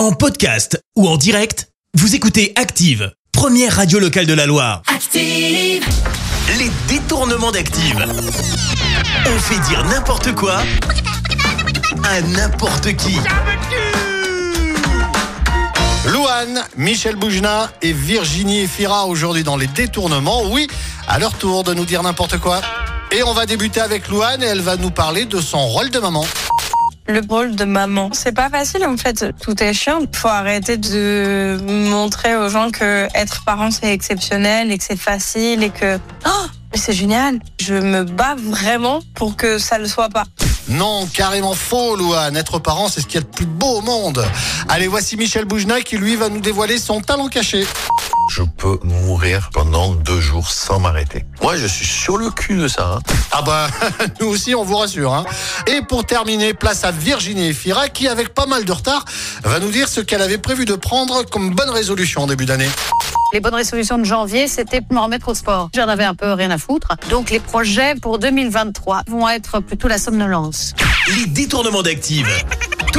En podcast ou en direct, vous écoutez Active, première radio locale de la Loire. Active. Les détournements d'Active. On fait dire n'importe quoi à n'importe qui. Louane, Michel Boujna et Virginie Efira aujourd'hui dans les détournements. Oui, à leur tour de nous dire n'importe quoi. Et on va débuter avec Louane et elle va nous parler de son rôle de maman. Le rôle de maman, c'est pas facile en fait. Tout est chiant. Faut arrêter de montrer aux gens que être parent c'est exceptionnel et que c'est facile et que oh, mais c'est génial. Je me bats vraiment pour que ça le soit pas. Non, carrément faux, Louane. Être parent, c'est ce qu'il y a de plus beau au monde. Allez, voici Michel Boujna qui, lui, va nous dévoiler son talent caché. Je peux mourir pendant deux jours sans m'arrêter. Moi, je suis sur le cul de ça. hein. Ah bah, nous aussi, on vous rassure. Hein. Et pour terminer, place à Virginie Efira qui, avec pas mal de retard, va nous dire ce qu'elle avait prévu de prendre comme bonne résolution en début d'année. Les bonnes résolutions de janvier, c'était me remettre au sport. J'en avais un peu rien à foutre. Donc les projets pour 2023 vont être plutôt la somnolence. Les détournements d'Active.